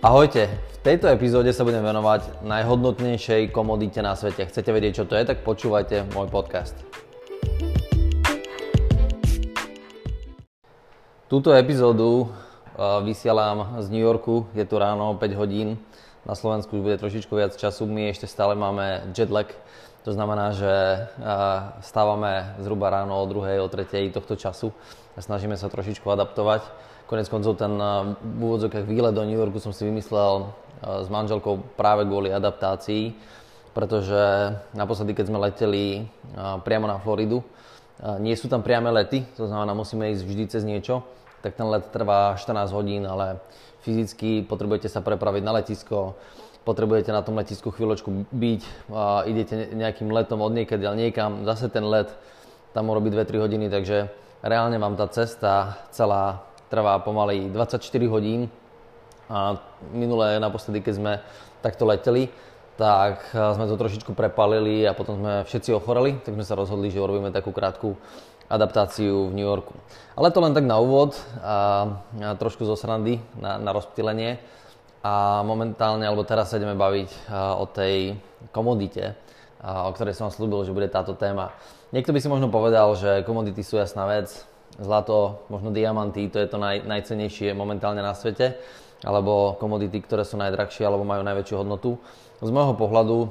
Ahojte, v tejto epizóde sa budem venovať najhodnotnejšej komodite na svete. Chcete vedieť, čo to je, tak počúvajte môj podcast. Túto epizódu vysielam z New Yorku, je tu ráno 5 hodín, na Slovensku už bude trošičku viac času, my ešte stále máme jetlag, to znamená, že stávame zhruba ráno o 2. o 3. tohto času a snažíme sa trošičku adaptovať. Konec koncov ten eh, v úvodzokách výlet do New Yorku som si vymyslel eh, s manželkou práve kvôli adaptácii, pretože naposledy, keď sme leteli eh, priamo na Floridu, nie sú tam priame lety, to znamená, musíme ísť vždy cez niečo, tak ten let trvá 14 hodín, ale fyzicky potrebujete sa prepraviť na letisko, potrebujete na tom letisku chvíľočku byť, a idete nejakým letom od niekedy, ale niekam, zase ten let tam urobí 2-3 hodiny, takže reálne vám tá cesta celá trvá pomaly 24 hodín a minulé naposledy, keď sme takto leteli, tak sme to trošičku prepalili a potom sme všetci ochoreli, tak sme sa rozhodli, že urobíme takú krátku adaptáciu v New Yorku. Ale to len tak na úvod a, a trošku zo srandy na, na rozptýlenie. A momentálne, alebo teraz sa ideme baviť o tej komodite, o ktorej som vám slúbil, že bude táto téma. Niekto by si možno povedal, že komodity sú jasná vec, zlato, možno diamanty, to je to naj, najcenejšie momentálne na svete, alebo komodity, ktoré sú najdrahšie alebo majú najväčšiu hodnotu. Z môjho pohľadu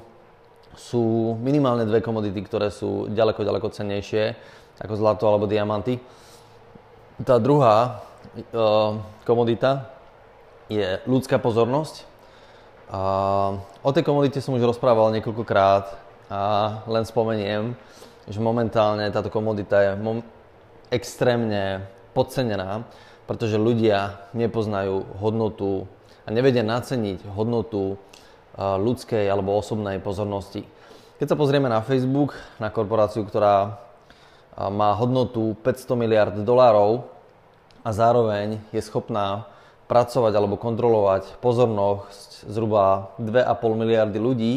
sú minimálne dve komodity, ktoré sú ďaleko, ďaleko cennejšie ako zlato alebo diamanty. Tá druhá e, komodita je ľudská pozornosť. A o tej komodite som už rozprával niekoľkokrát a len spomeniem, že momentálne táto komodita je mom- extrémne podcenená, pretože ľudia nepoznajú hodnotu a nevedia naceniť hodnotu ľudskej alebo osobnej pozornosti. Keď sa pozrieme na Facebook, na korporáciu, ktorá má hodnotu 500 miliard dolárov a zároveň je schopná pracovať alebo kontrolovať pozornosť zhruba 2,5 miliardy ľudí,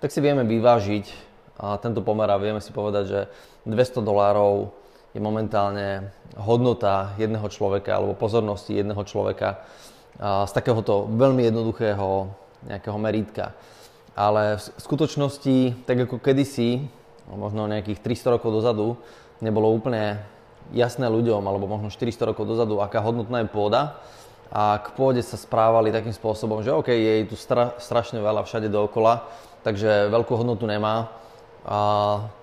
tak si vieme vyvážiť tento pomer a vieme si povedať, že 200 dolárov je momentálne hodnota jedného človeka alebo pozornosti jedného človeka z takéhoto veľmi jednoduchého nejakého merítka. Ale v skutočnosti, tak ako kedysi, možno nejakých 300 rokov dozadu, nebolo úplne jasné ľuďom, alebo možno 400 rokov dozadu, aká hodnotná je pôda. A k pôde sa správali takým spôsobom, že OK, je tu stra, strašne veľa všade dookola, takže veľkú hodnotu nemá a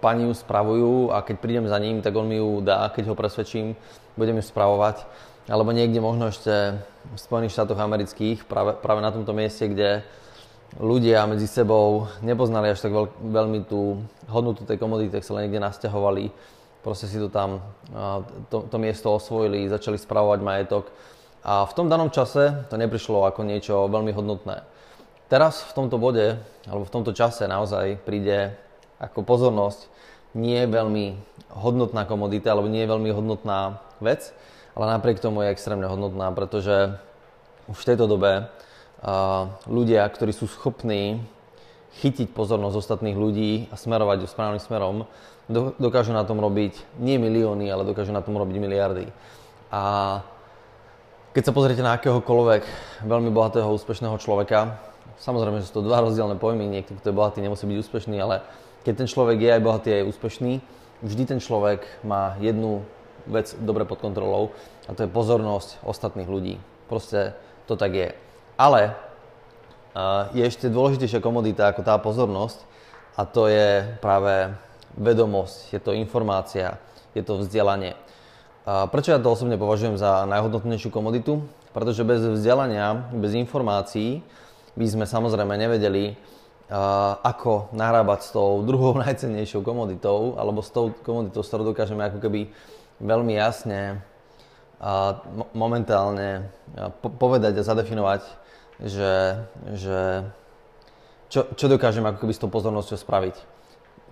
pani ju spravujú a keď prídem za ním, tak on mi ju dá, keď ho presvedčím, budem ju spravovať. Alebo niekde možno ešte v Spojených štátoch amerických, práve, práve na tomto mieste, kde ľudia medzi sebou nepoznali až tak veľ, veľmi tú hodnotu tej komodity, tak sa len niekde nasťahovali, proste si to tam, to, to miesto osvojili, začali spravovať majetok. A v tom danom čase to neprišlo ako niečo veľmi hodnotné. Teraz v tomto bode, alebo v tomto čase naozaj príde ako pozornosť nie je veľmi hodnotná komodita alebo nie je veľmi hodnotná vec, ale napriek tomu je extrémne hodnotná, pretože už v tejto dobe uh, ľudia, ktorí sú schopní chytiť pozornosť ostatných ľudí a smerovať ju správnym smerom, do, dokážu na tom robiť nie milióny, ale dokážu na tom robiť miliardy. A keď sa pozriete na akéhokoľvek veľmi bohatého, úspešného človeka, samozrejme, že sú to dva rozdielne pojmy, niekto, kto je bohatý, nemusí byť úspešný, ale keď ten človek je aj bohatý, aj úspešný, vždy ten človek má jednu vec dobre pod kontrolou a to je pozornosť ostatných ľudí. Proste to tak je. Ale je ešte dôležitejšia komodita ako tá pozornosť a to je práve vedomosť, je to informácia, je to vzdelanie. Prečo ja to osobne považujem za najhodnotnejšiu komoditu? Pretože bez vzdelania, bez informácií by sme samozrejme nevedeli, ako narábať s tou druhou najcennejšou komoditou, alebo s tou komoditou, s ktorou dokážeme ako keby veľmi jasne a momentálne povedať a zadefinovať, že, že čo, čo dokážeme ako keby s tou pozornosťou spraviť.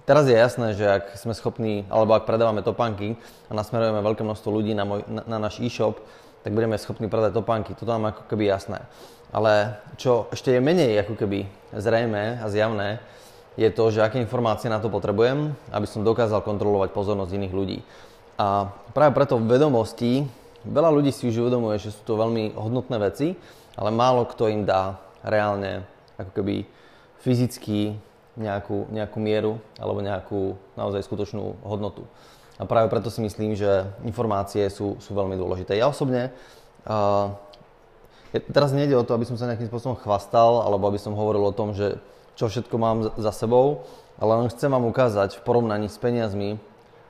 Teraz je jasné, že ak sme schopní, alebo ak predávame topánky a nasmerujeme veľké množstvo ľudí na, môj, na, na náš e-shop, tak budeme schopní predať topánky. Toto nám ako keby jasné. Ale čo ešte je menej ako keby zrejme a zjavné, je to, že aké informácie na to potrebujem, aby som dokázal kontrolovať pozornosť iných ľudí. A práve preto v vedomosti veľa ľudí si už uvedomuje, že sú to veľmi hodnotné veci ale málo kto im dá reálne ako keby fyzicky nejakú, nejakú mieru alebo nejakú naozaj skutočnú hodnotu. A práve preto si myslím, že informácie sú, sú veľmi dôležité. Ja osobne, uh, teraz nejde o to, aby som sa nejakým spôsobom chvastal alebo aby som hovoril o tom, že čo všetko mám za sebou, ale len chcem vám ukázať v porovnaní s peniazmi,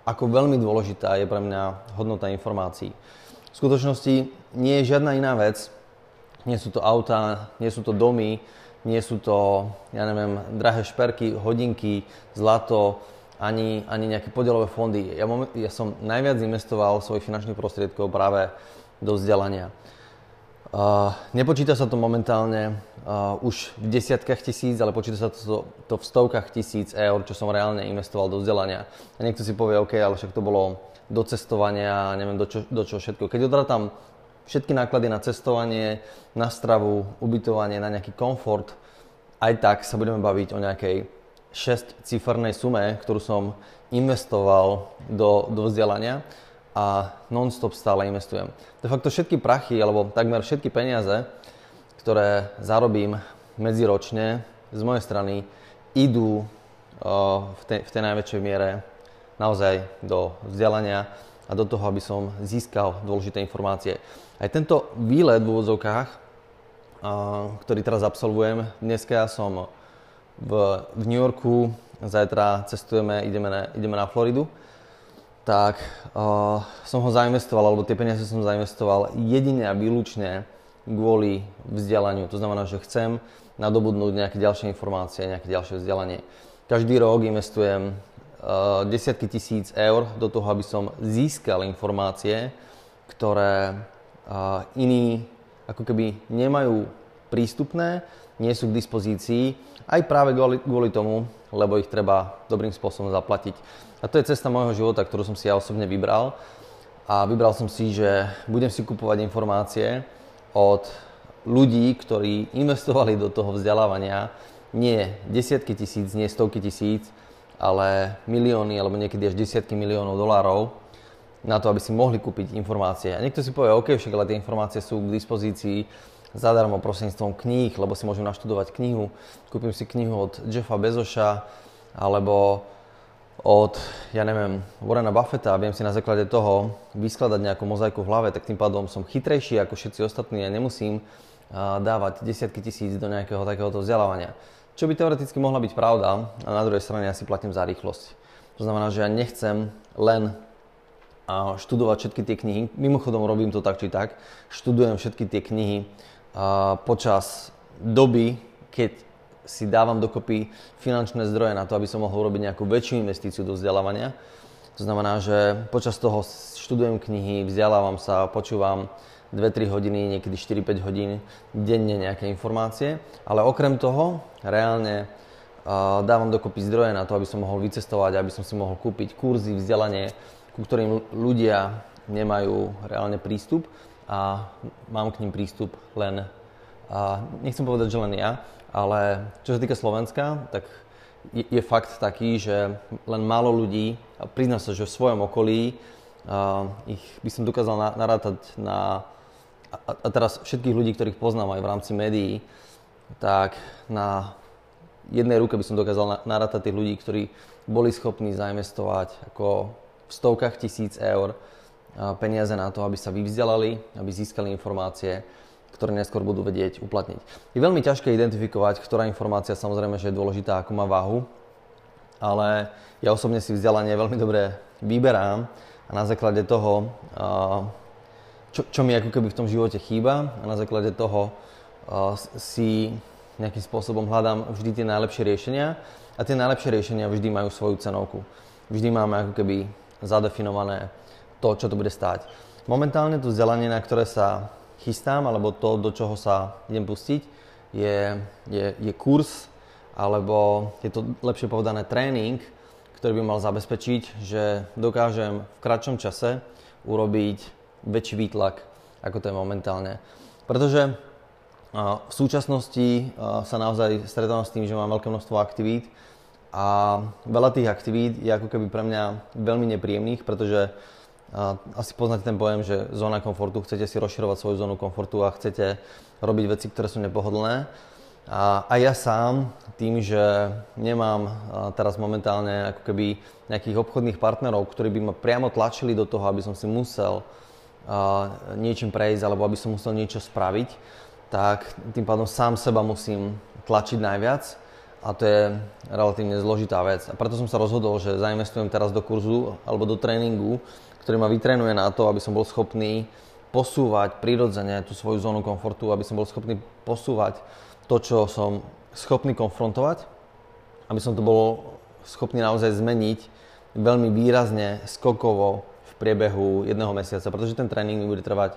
ako veľmi dôležitá je pre mňa hodnota informácií. V skutočnosti nie je žiadna iná vec, nie sú to autá, nie sú to domy, nie sú to, ja neviem, drahé šperky, hodinky, zlato, ani, ani nejaké podielové fondy. Ja, moment, ja som najviac investoval svojich finančných prostriedkov práve do vzdelania. Uh, nepočíta sa to momentálne uh, už v desiatkách tisíc, ale počíta sa to, to v stovkách tisíc eur, čo som reálne investoval do vzdelania. A niekto si povie, OK, ale však to bolo do cestovania, neviem do čo, do čo všetko. Keď odratám všetky náklady na cestovanie, na stravu, ubytovanie, na nejaký komfort, aj tak sa budeme baviť o nejakej 6-cifernej sume, ktorú som investoval do, do vzdelania a non-stop stále investujem. De facto všetky prachy, alebo takmer všetky peniaze, ktoré zarobím medziročne z mojej strany, idú v tej, v tej najväčšej miere naozaj do vzdelania a do toho, aby som získal dôležité informácie. Aj tento výlet v úvodzovkách, ktorý teraz absolvujem, dneska ja som v, v New Yorku, zajtra cestujeme, ideme na, ideme na Floridu, tak uh, som ho zainvestoval, alebo tie peniaze som zainvestoval jedine a výlučne kvôli vzdelaniu. To znamená, že chcem nadobudnúť nejaké ďalšie informácie, nejaké ďalšie vzdelanie. Každý rok investujem uh, desiatky tisíc eur do toho, aby som získal informácie, ktoré uh, iní ako keby nemajú prístupné, nie sú k dispozícii, aj práve kvôli, tomu, lebo ich treba dobrým spôsobom zaplatiť. A to je cesta môjho života, ktorú som si ja osobne vybral. A vybral som si, že budem si kupovať informácie od ľudí, ktorí investovali do toho vzdelávania nie desiatky tisíc, nie stovky tisíc, ale milióny alebo niekedy až desiatky miliónov dolárov na to, aby si mohli kúpiť informácie. A niekto si povie, OK, však ale tie informácie sú k dispozícii zadarmo prostredníctvom kníh, lebo si môžem naštudovať knihu. Kúpim si knihu od Jeffa Bezoša alebo od, ja neviem, Warrena Buffetta a viem si na základe toho vyskladať nejakú mozaiku v hlave, tak tým pádom som chytrejší ako všetci ostatní a nemusím dávať desiatky tisíc do nejakého takéhoto vzdelávania. Čo by teoreticky mohla byť pravda a na druhej strane ja si platím za rýchlosť. To znamená, že ja nechcem len študovať všetky tie knihy. Mimochodom robím to tak či tak. Študujem všetky tie knihy počas doby, keď si dávam dokopy finančné zdroje na to, aby som mohol robiť nejakú väčšiu investíciu do vzdelávania. To znamená, že počas toho študujem knihy, vzdelávam sa, počúvam 2-3 hodiny, niekedy 4-5 hodín denne nejaké informácie, ale okrem toho reálne dávam dokopy zdroje na to, aby som mohol vycestovať, aby som si mohol kúpiť kurzy, vzdelanie, ku ktorým ľudia nemajú reálne prístup a mám k ním prístup len, a nechcem povedať, že len ja, ale čo sa týka Slovenska, tak je, je fakt taký, že len málo ľudí, a priznám sa, že v svojom okolí uh, ich by som dokázal na, narátať na, a, a teraz všetkých ľudí, ktorých poznám aj v rámci médií, tak na jednej ruke by som dokázal na, narátať tých ľudí, ktorí boli schopní zainvestovať ako v stovkách tisíc eur peniaze na to, aby sa vyvzdelali, aby získali informácie, ktoré neskôr budú vedieť uplatniť. Je veľmi ťažké identifikovať, ktorá informácia samozrejme, že je dôležitá, ako má váhu, ale ja osobne si vzdelanie veľmi dobre vyberám a na základe toho, čo, čo mi ako keby v tom živote chýba a na základe toho si nejakým spôsobom hľadám vždy tie najlepšie riešenia a tie najlepšie riešenia vždy majú svoju cenovku. Vždy máme ako keby zadefinované to, čo to bude stáť. Momentálne to vzdelanie, na ktoré sa chystám, alebo to, do čoho sa idem pustiť, je, je, je kurz, alebo je to lepšie povedané tréning, ktorý by mal zabezpečiť, že dokážem v kratšom čase urobiť väčší výtlak, ako to je momentálne. Pretože v súčasnosti sa naozaj stretávam s tým, že mám veľké množstvo aktivít a veľa tých aktivít je ako keby pre mňa veľmi nepríjemných, pretože A asi poznáte ten pojem, že zóna komfortu, chcete si rozširovať svoju zónu komfortu a chcete robiť veci, ktoré sú nepohodlné. A, a ja sám, tým, že nemám teraz momentálne ako keby nejakých obchodných partnerov, ktorí by ma priamo tlačili do toho, aby som si musel a, niečím prejsť alebo aby som musel niečo spraviť, tak tým pádom sám seba musím tlačiť najviac a to je relatívne zložitá vec. A preto som sa rozhodol, že zainvestujem teraz do kurzu alebo do tréningu, ktorý ma vytrenuje na to, aby som bol schopný posúvať prirodzene tú svoju zónu komfortu, aby som bol schopný posúvať to, čo som schopný konfrontovať, aby som to bol schopný naozaj zmeniť veľmi výrazne, skokovo v priebehu jedného mesiaca, pretože ten tréning mi bude trvať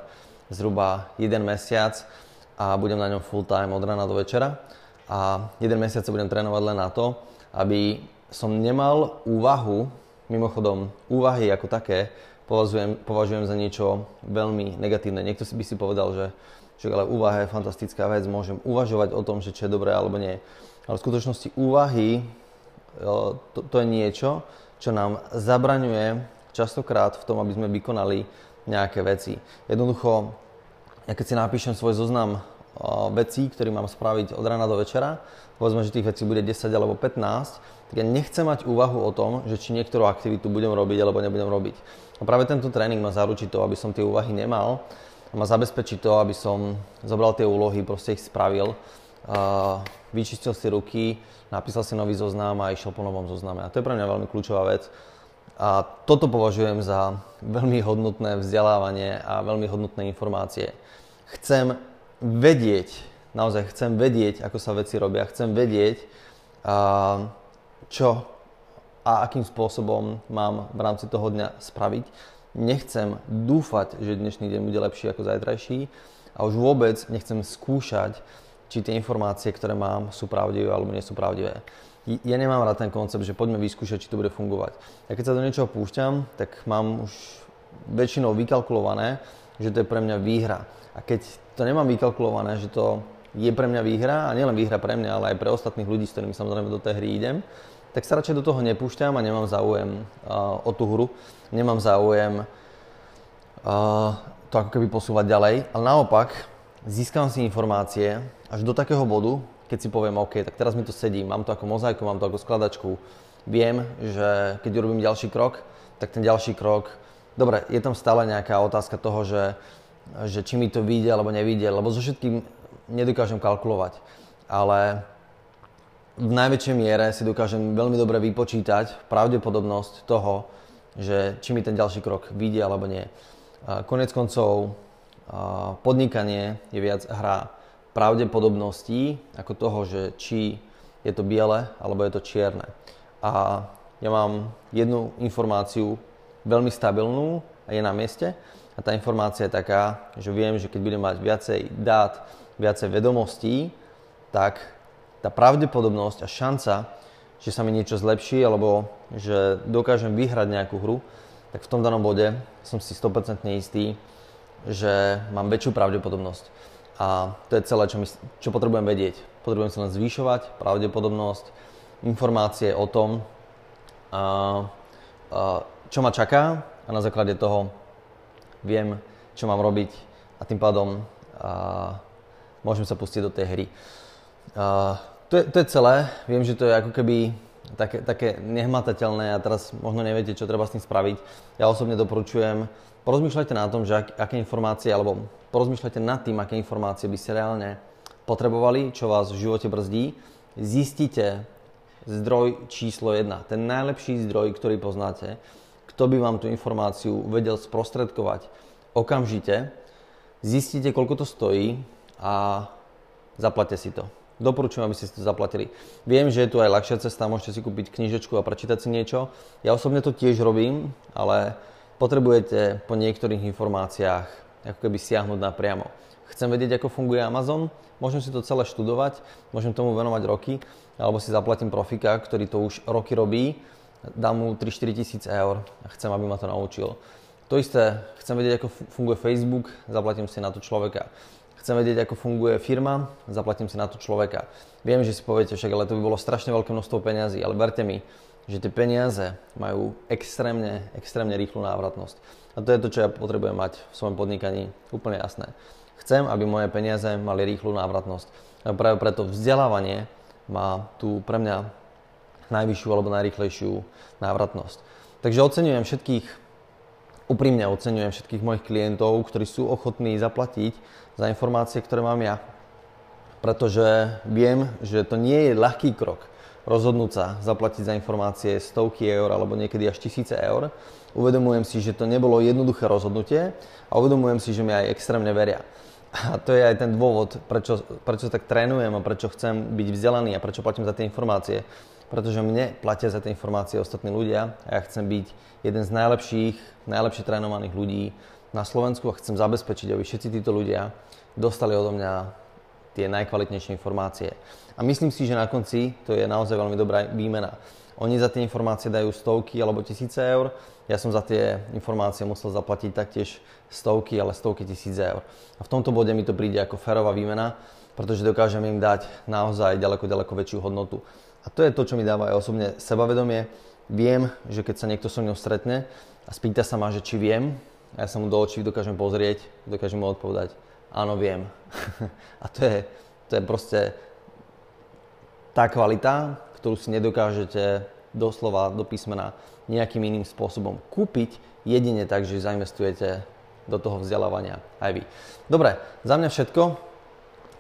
zhruba jeden mesiac a budem na ňom full time od rana do večera. A jeden mesiac sa budem trénovať len na to, aby som nemal úvahu, mimochodom úvahy ako také, považujem, považujem za niečo veľmi negatívne. Niekto by si povedal, že, že ale úvaha je fantastická vec, môžem uvažovať o tom, že čo je dobré alebo nie. Ale v skutočnosti úvahy to, to je niečo, čo nám zabraňuje častokrát v tom, aby sme vykonali nejaké veci. Jednoducho, ja keď si napíšem svoj zoznam vecí, ktorý mám spraviť od rána do večera, povedzme, že tých vecí bude 10 alebo 15, tak ja nechcem mať úvahu o tom, že či niektorú aktivitu budem robiť alebo nebudem robiť. A práve tento tréning ma zaručí to, aby som tie úvahy nemal a ma zabezpečí to, aby som zobral tie úlohy, proste ich spravil, vyčistil si ruky, napísal si nový zoznam a išiel po novom zozname. A to je pre mňa veľmi kľúčová vec. A toto považujem za veľmi hodnotné vzdelávanie a veľmi hodnotné informácie. Chcem vedieť, naozaj chcem vedieť, ako sa veci robia, chcem vedieť, čo a akým spôsobom mám v rámci toho dňa spraviť. Nechcem dúfať, že dnešný deň bude lepší ako zajtrajší a už vôbec nechcem skúšať, či tie informácie, ktoré mám, sú pravdivé alebo nie sú pravdivé. Ja nemám rád ten koncept, že poďme vyskúšať, či to bude fungovať. Ja keď sa do niečoho púšťam, tak mám už väčšinou vykalkulované, že to je pre mňa výhra. A keď to nemám vykalkulované, že to je pre mňa výhra, a nielen výhra pre mňa, ale aj pre ostatných ľudí, s ktorými samozrejme do tej hry idem, tak sa radšej do toho nepúšťam a nemám záujem uh, o tú hru, nemám záujem uh, to ako keby posúvať ďalej, ale naopak získam si informácie až do takého bodu, keď si poviem, OK, tak teraz mi to sedí, mám to ako mozaiku, mám to ako skladačku, viem, že keď urobím ďalší krok, tak ten ďalší krok, dobre, je tam stále nejaká otázka toho, že, že či mi to vyjde alebo nevyjde, lebo so všetkým nedokážem kalkulovať, ale v najväčšej miere si dokážem veľmi dobre vypočítať pravdepodobnosť toho, že či mi ten ďalší krok vyjde alebo nie. Konec koncov podnikanie je viac hra pravdepodobností ako toho, že či je to biele alebo je to čierne. A ja mám jednu informáciu veľmi stabilnú a je na mieste a tá informácia je taká, že viem, že keď budem mať viacej dát, viacej vedomostí, tak tá pravdepodobnosť a šanca, že sa mi niečo zlepší alebo že dokážem vyhrať nejakú hru, tak v tom danom bode som si 100% istý, že mám väčšiu pravdepodobnosť. A to je celé, čo, my, čo potrebujem vedieť. Potrebujem si len zvyšovať pravdepodobnosť, informácie o tom, a, a, čo ma čaká a na základe toho viem, čo mám robiť a tým pádom a, môžem sa pustiť do tej hry. A, to je, to je celé. Viem, že to je ako keby také, také nehmatateľné a teraz možno neviete, čo treba s tým spraviť. Ja osobne doporučujem, porozmýšľajte na tom, že ak, aké informácie, alebo porozmýšľajte nad tým, aké informácie by ste reálne potrebovali, čo vás v živote brzdí. Zistite zdroj číslo 1, ten najlepší zdroj, ktorý poznáte, kto by vám tú informáciu vedel sprostredkovať okamžite, zistite, koľko to stojí a zaplate si to. Doporučujem, aby ste si to zaplatili. Viem, že je tu aj ľahšia cesta, môžete si kúpiť knižečku a prečítať si niečo. Ja osobne to tiež robím, ale potrebujete po niektorých informáciách ako keby siahnuť napriamo. Chcem vedieť, ako funguje Amazon, môžem si to celé študovať, môžem tomu venovať roky, alebo si zaplatím profika, ktorý to už roky robí, dám mu 3-4 tisíc eur a chcem, aby ma to naučil. To isté, chcem vedieť, ako funguje Facebook, zaplatím si na to človeka chcem vedieť, ako funguje firma, zaplatím si na to človeka. Viem, že si poviete však, ale to by bolo strašne veľké množstvo peňazí, ale verte mi, že tie peniaze majú extrémne, extrémne rýchlu návratnosť. A to je to, čo ja potrebujem mať v svojom podnikaní úplne jasné. Chcem, aby moje peniaze mali rýchlu návratnosť. A práve preto vzdelávanie má tu pre mňa najvyššiu alebo najrýchlejšiu návratnosť. Takže oceňujem všetkých, úprimne oceňujem všetkých mojich klientov, ktorí sú ochotní zaplatiť za informácie, ktoré mám ja. Pretože viem, že to nie je ľahký krok rozhodnúť sa zaplatiť za informácie stovky eur alebo niekedy až tisíce eur. Uvedomujem si, že to nebolo jednoduché rozhodnutie a uvedomujem si, že mi aj extrémne veria. A to je aj ten dôvod, prečo, prečo tak trénujem a prečo chcem byť vzdelaný a prečo platím za tie informácie. Pretože mne platia za tie informácie ostatní ľudia a ja chcem byť jeden z najlepších, najlepšie trénovaných ľudí na Slovensku a chcem zabezpečiť, aby všetci títo ľudia dostali odo mňa tie najkvalitnejšie informácie. A myslím si, že na konci to je naozaj veľmi dobrá výmena. Oni za tie informácie dajú stovky alebo tisíce eur, ja som za tie informácie musel zaplatiť taktiež stovky, ale stovky tisíc eur. A v tomto bode mi to príde ako férová výmena, pretože dokážem im dať naozaj ďaleko, ďaleko väčšiu hodnotu. A to je to, čo mi dáva aj osobne sebavedomie. Viem, že keď sa niekto so mnou stretne a spýta sa ma, že či viem, a ja sa mu do očí dokážem pozrieť, dokážem mu odpovedať, áno, viem. a to je, to je proste tá kvalita, ktorú si nedokážete doslova do písmena nejakým iným spôsobom kúpiť, jedine tak, že zainvestujete do toho vzdelávania aj vy. Dobre, za mňa všetko.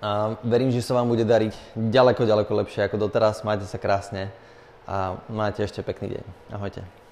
A verím, že sa vám bude dariť ďaleko, ďaleko lepšie ako doteraz. Majte sa krásne a máte ešte pekný deň. Ahojte.